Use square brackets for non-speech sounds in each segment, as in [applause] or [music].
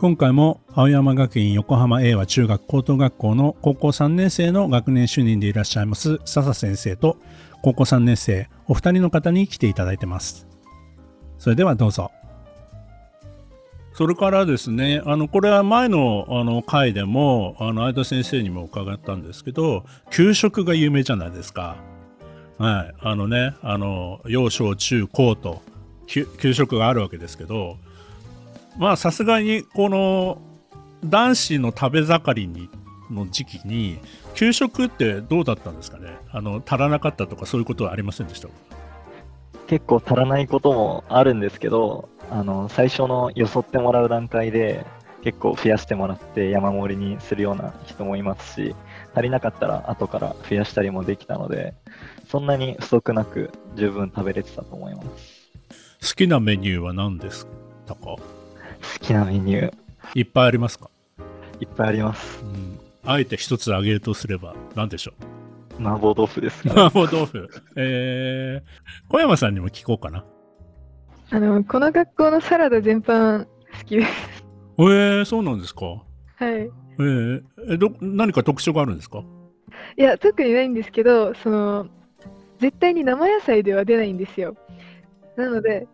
今回も青山学院横浜英和中学高等学校の高校3年生の学年主任でいらっしゃいます笹先生と高校3年生お二人の方に来ていただいてます。それではどうぞ。それからですね、あの、これは前のあの回でも、あの、相田先生にも伺ったんですけど、給食が有名じゃないですか。はい。あのね、あの、幼少中高と、給食があるわけですけど、まあさすがにこの男子の食べ盛りにの時期に給食ってどうだったんですかね？あの足らなかったとかそういうことはありませんでした？結構足らないこともあるんですけどあの最初のよそってもらう段階で結構増やしてもらって山盛りにするような人もいますし足りなかったら後から増やしたりもできたのでそんなに不足なく十分食べれてたと思います。好きなメニューは何ですか？好きなメニュー。いっぱいありますか？いっぱいあります。うん。あえて一つ挙げるとすれば、何でしょう？麻婆豆腐ですか、ね、麻婆豆腐。えー、小山さんにも聞こうかな。あの、この学校のサラダ全般好きです。えー、そうなんですか？はい。えー、えど、何か特徴があるんですか？いや、特にないんですけど、その、絶対に生野菜では出ないんですよ。なので、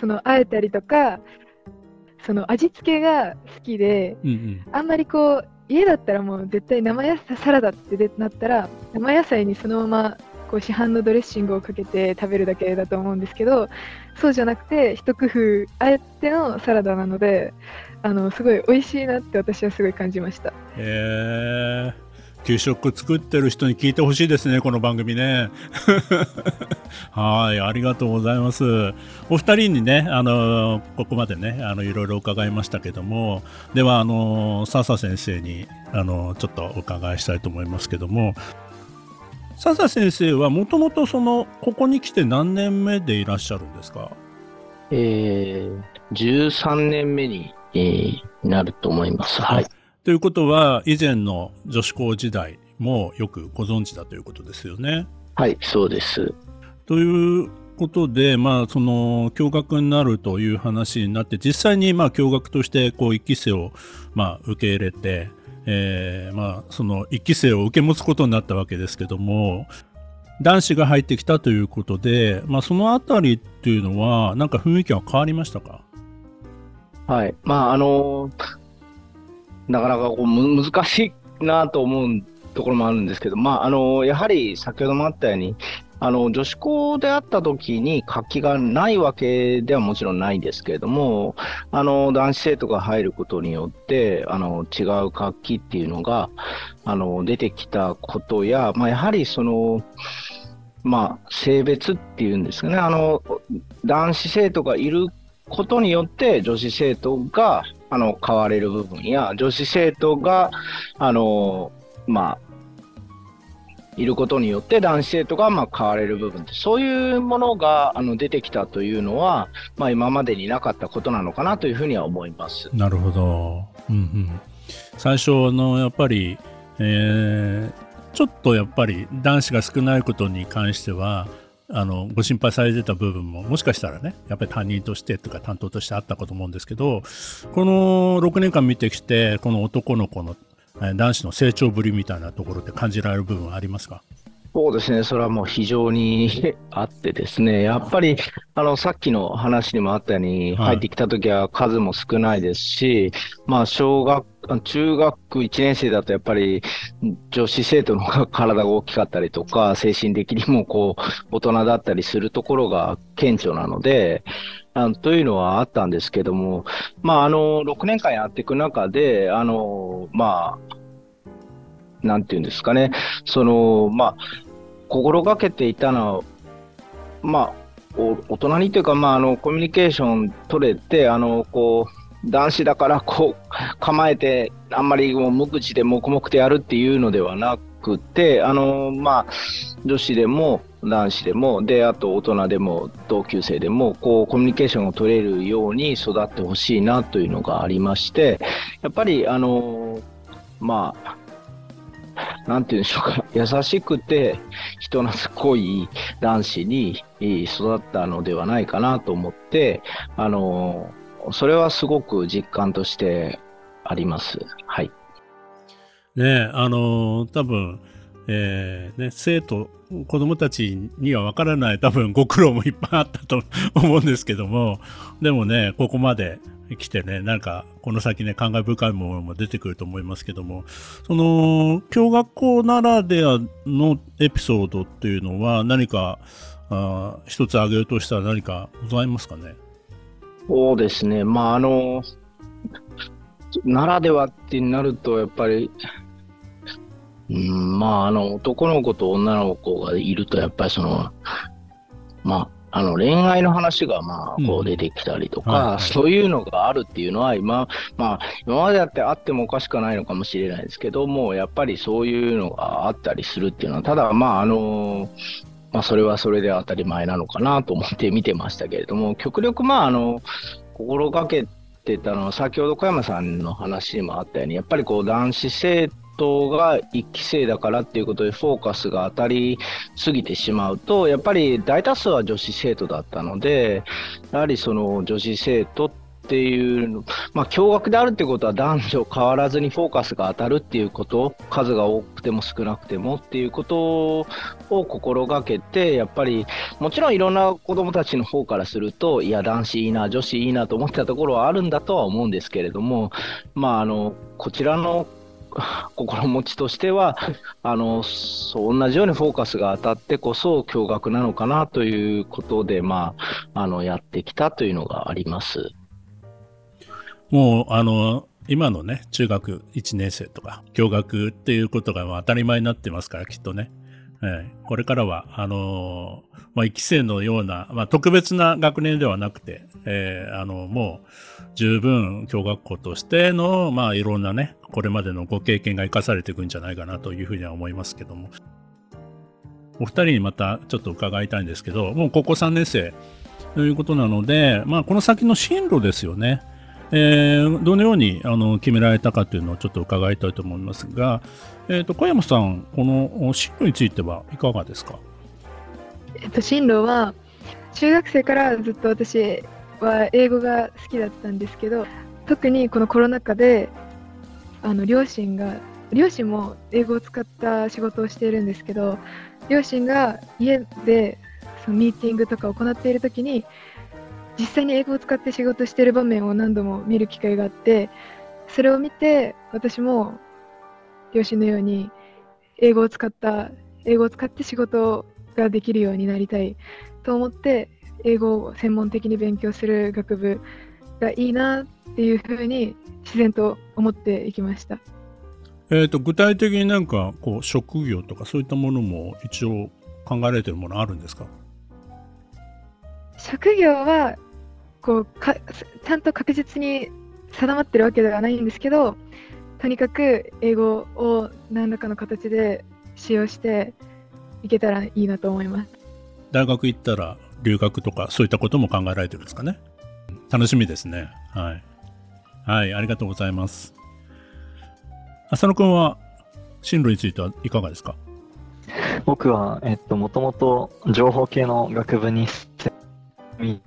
その、あえたりとか、その味付けが好きで、うんうん、あんまりこう家だったらもう絶対生野菜サラダってなったら生野菜にそのままこう市販のドレッシングをかけて食べるだけだと思うんですけどそうじゃなくて一工夫あえてのサラダなのであのすごい美味しいなって私はすごい感じました。へえ給食作ってる人に聞いてほしいですね、この番組ね。[laughs] はい、ありがとうございます。お二人にね、あの、ここまでね、あの、いろいろ伺いましたけども、では、あの、笹先生に、あの、ちょっとお伺いしたいと思いますけども、笹先生はもともとその、ここに来て何年目でいらっしゃるんですか？えー、13年目に、えー、なると思います。はい。ということは、以前の女子高時代もよくご存知だということですよね。はい、そうです。ということで、まあ、その、共学になるという話になって、実際に、まあ、共学として、こう、一期生を、まあ、受け入れて、えー、まあ、その一期生を受け持つことになったわけですけども、男子が入ってきたということで、まあ、そのあたりっていうのは、なんか雰囲気は変わりましたか？はい。まあ、あのなかなかこう難しいなと思うところもあるんですけど、まあ、あのやはり先ほどもあったように、あの女子校であった時に活気がないわけではもちろんないですけれども、あの男子生徒が入ることによって、あの違う活気っていうのがあの出てきたことや、まあ、やはりその、まあ、性別っていうんですかね、あの男子生徒がいることによって女子生徒があの変われる部分や女子生徒があのまあいることによって男子生徒がまあ変われる部分ってそういうものがあの出てきたというのは、まあ、今までになかったことなのかなというふうには思います。なるほど、うんうん、最初のやっぱり、えー、ちょっとやっぱり男子が少ないことに関してはあのご心配されてた部分ももしかしたらねやっぱり担任としてとか担当としてあったかと思うんですけどこの6年間見てきてこの男の子の男子の成長ぶりみたいなところって感じられる部分はありますか？そうですね、それはもう非常に [laughs] あってですね、やっぱりあのさっきの話にもあったように、入ってきたときは数も少ないですし、まあ、小学、中学1年生だとやっぱり女子生徒の方が [laughs] 体が大きかったりとか、精神的にもこう大人だったりするところが顕著なので、あというのはあったんですけども、まあ、あの6年間やっていく中で、あのまあ、なんていうんですかね、そのまあ、心がけていたのは、まあ、大人にというか、まあ、あのコミュニケーション取れて、あのこう男子だからこう構えてあんまりもう無口で黙々とやるっていうのではなくてあのまあ女子でも男子でもであと大人でも同級生でもこうコミュニケーションを取れるように育ってほしいなというのがありましてやっぱりあのまあなんていうんでしょうか、[laughs] 優しくて人懐っこい男子に育ったのではないかなと思って、あの、それはすごく実感としてあります。はい。ねあの、多分、えーね、生徒、子供たちにはわからない多分ご苦労もいっぱいあったと思うんですけども、でもね、ここまで来てね、なんかこの先ね、感慨深いものも出てくると思いますけども、その、教学校ならではのエピソードっていうのは何か、あ一つ挙げるとしたら何かございますかね？そうですね、まああの、ならではってなると、やっぱり、うん、まあ、あの、男の子と女の子がいると、やっぱりその、まあ、あの恋愛の話がまあこう出てきたりとか、うんそういうのがあるっていうのは今、まあ、今までだってあってもおかしくないのかもしれないですけどもやっぱりそういうのがあったりするっていうのはただまああのまあ、それはそれで当たり前なのかなと思って見てましたけれども極力まああの心がけてたのは先ほど小山さんの話にもあったようにやっぱりこう男子生トが1期生だからっていうことでフォーカスが当たりすぎてしまうとやっぱり大多数は女子生徒だったのでやはりその女子生徒っていうまあ共学であるってことは男女変わらずにフォーカスが当たるっていうこと数が多くても少なくてもっていうことを心がけてやっぱりもちろんいろんな子どもたちの方からするといや男子いいな女子いいなと思ってたところはあるんだとは思うんですけれどもまああのこちらの [laughs] 心持ちとしては、あの、そう同じようにフォーカスが当たってこそ驚愕なのかなということで、まあ、あの、やってきたというのがあります。もう、あの、今のね、中学1年生とか、驚愕っていうことが当たり前になってますから、きっとね。えー、これからは、あのー、まあ、1期生のような、まあ、特別な学年ではなくて、えー、あの、もう、十分教学校としての、まあ、いろんなね、これまでのご経験が生かされていくんじゃないかなというふうには思いますけども。お二人にまたちょっと伺いたいんですけど、もう高校3年生ということなので、まあ、この先の進路ですよね。えー、どのようにあの決められたかというのをちょっと伺いたいと思いますが、えーと、小山さん、この進路についてはいかがですか、えっと、進路は中学生からずっと私は英語が好きだったんですけど特にこのコロナ禍であの両親が両親も英語を使った仕事をしているんですけど両親が家でそのミーティングとかを行っている時に実際に英語を使って仕事している場面を何度も見る機会があってそれを見て私も両親のように英語を使った英語を使って仕事ができるようになりたいと思って英語を専門的に勉強する学部がいいなっていうふうに自然と思っていきました。えーと、具体的になんかこう職業とかそういったものも一応考えられてるものあるんですか？職業はこうかちゃんと確実に定まってるわけではないんですけどとにかく英語を何らかの形で使用していけたらいいなと思います大学行ったら留学とかそういったことも考えられてるんですかね？楽しみですね。はい。はい、ありがとうございます。浅野くんは進路についてはいかがですか？僕は、えっと、もともと情報系の学部にみ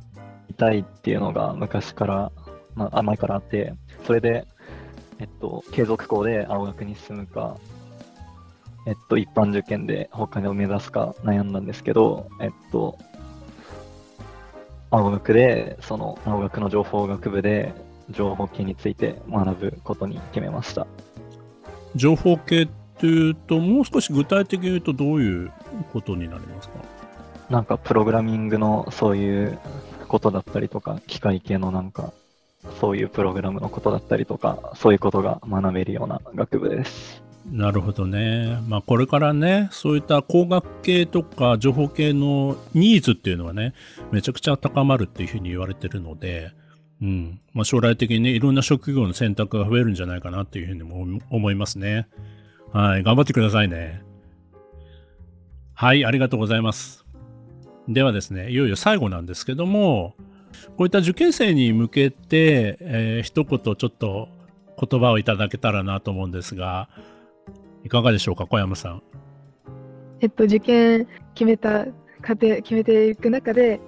たいっていうのが昔から、まあ、前からあって、それで、えっと、継続校で青学に進むか、えっと、一般受験で他を目指すか悩んだんですけど、えっと、青学で、その青学の情報学部で情報系について学ぶことに決めました。情報系っていうと、もう少し具体的に言うとどういうことになりますか？なんかプログラミングのそういうことだったりとか、機械系のなんかそういうプログラムのことだったりとか、そういうことが学べるような学部です。なるほどね。まあこれからね、そういった工学系とか情報系のニーズっていうのはね、めちゃくちゃ高まるっていうふうに言われてるので、うん。まあ、将来的にね、いろんな職業の選択が増えるんじゃないかなっていうふうにも思いますね。はい。頑張ってくださいね。はい。ありがとうございます。ではですね、いよいよ最後なんですけども、こういった受験生に向けて、えー一言ちょっと言葉をいただけたらなと思うんですが、いかがでしょうか、小山さん。えっと、受験決めた過程、決めていく中で、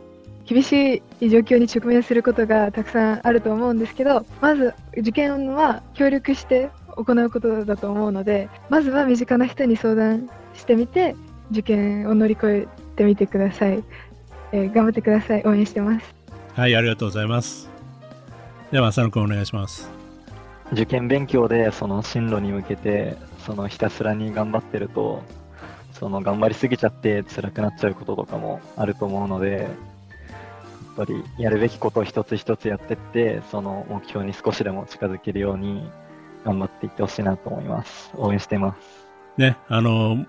厳しい状況に直面することがたくさんあると思うんですけど、まず受験は協力して行うことだと思うので、まずは身近な人に相談してみて、受験を乗り越えてみてください。えー頑張ってください。応援してます。はい、ありがとうございます。では、浅野くんお願いします。受験勉強でその進路に向けてそのひたすらに頑張ってるとその頑張りすぎちゃって辛くなっちゃうこととかもあると思うのでやっぱりやるべきことを一つ一つやってってその目標に少しでも近づけるように頑張っていってほしいなと思います。応援してます。ね、あの、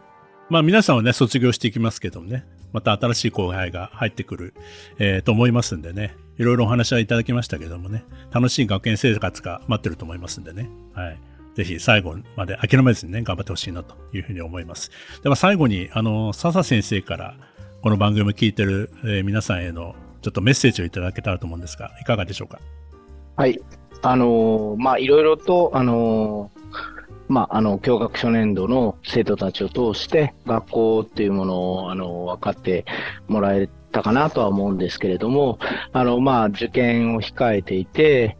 まあ皆さんはね、卒業していきますけどもね、また新しい後輩が入ってくる、えーと思いますんでね、いろいろお話はいただきましたけどもね、楽しい学園生活が待ってると思いますんでね、はい。ぜひ最後まで諦めずにね、頑張ってほしいなというふうに思います。では最後に、あの、笹先生からこの番組を聞いてる、え皆さんへのちょっとメッセージをいただけたらと思うんですが、いかがでしょうか？はい。あのーまあ、いろいろと、あのーまあ、あの、教学初年度の生徒たちを通して、学校っていうものを、あの、分かってもらえたかなとは思うんですけれども、あの、まあ、受験を控えていて、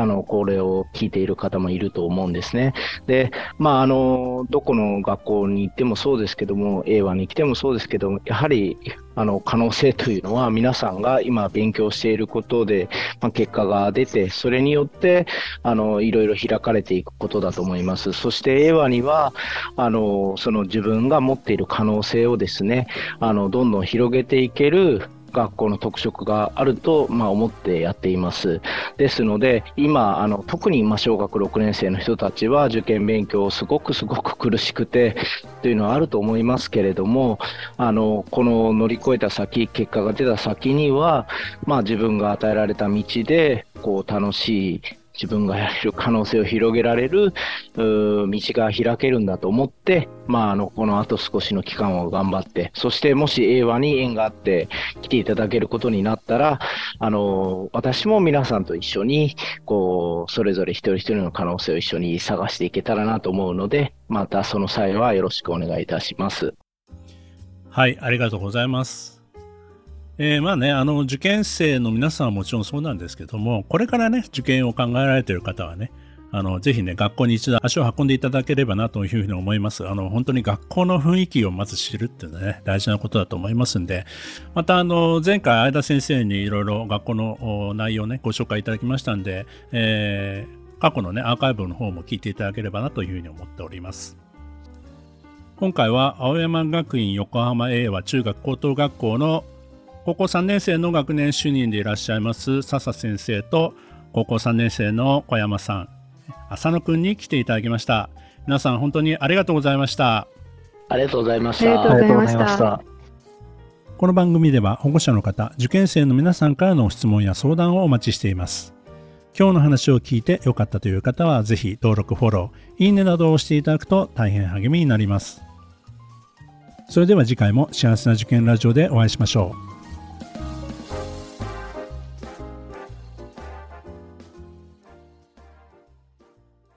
あの、これを聞いている方もいると思うんですね。で、まあ、あの、どこの学校に行ってもそうですけども、英和に来てもそうですけども、やはり、あの、可能性というのは皆さんが今勉強していることで、まあ、結果が出て、それによって、あの、いろいろ開かれていくことだと思います。そして、英和には、あの、その自分が持っている可能性をですね、あの、どんどん広げていける、学校の特色があると、まあ、思ってやっています。ですので、今、あの特にま小学6年生の人たちは受験勉強すごくすごく苦しくてというのはあると思いますけれども、あのこの乗り越えた先、結果が出た先には、まあ、自分が与えられた道でこう楽しい自分がやれる可能性を広げられる道が開けるんだと思って、まあ、あのこのあと少しの期間を頑張ってそしてもし英和に縁があって来ていただけることになったらあの私も皆さんと一緒にこうそれぞれ一人一人の可能性を一緒に探していけたらなと思うのでまたその際はよろしくお願いいたします。はい、ありがとうございます。えーまあね、あの、受験生の皆さんはもちろんそうなんですけども、これからね、受験を考えられている方はね、あの、ぜひね、学校に一度足を運んでいただければなというふうに思います。あの、本当に学校の雰囲気をまず知るっていうのはね、大事なことだと思いますんで、また、あの、前回、相田先生にいろいろ学校の内容ね、ご紹介いただきましたんで、えー過去のね、アーカイブの方も聞いていただければなというふうに思っております。今回は青山学院横浜英和中学高等学校の高校3年生の学年主任でいらっしゃいます笹先生と高校3年生の小山さん。浅野くんに来ていただきました。皆さん本当にありがとうございました。ありがとうございましありがとうたご。ざいました。この番組では保護者の方受験生の皆さんからの質問や相談をお待ちしています。今日の話を聞いて良かったという方はぜひ登録フォローいいねなどを押していただくと大変励みになります。それでは次回も幸せな受験ラジオでお会いしましょう